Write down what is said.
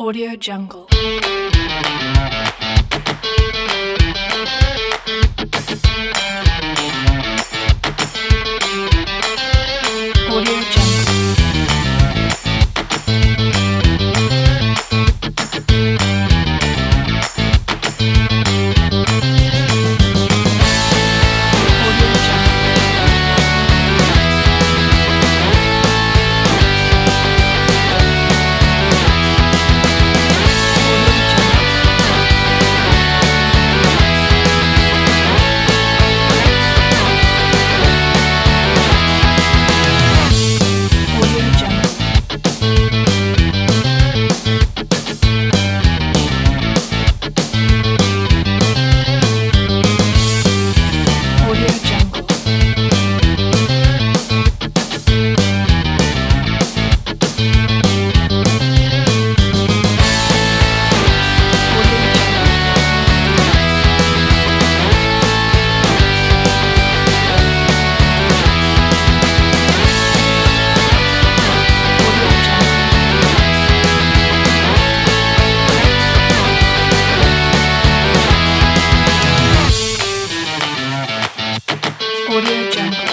Audio Jungle. Audio Jungle.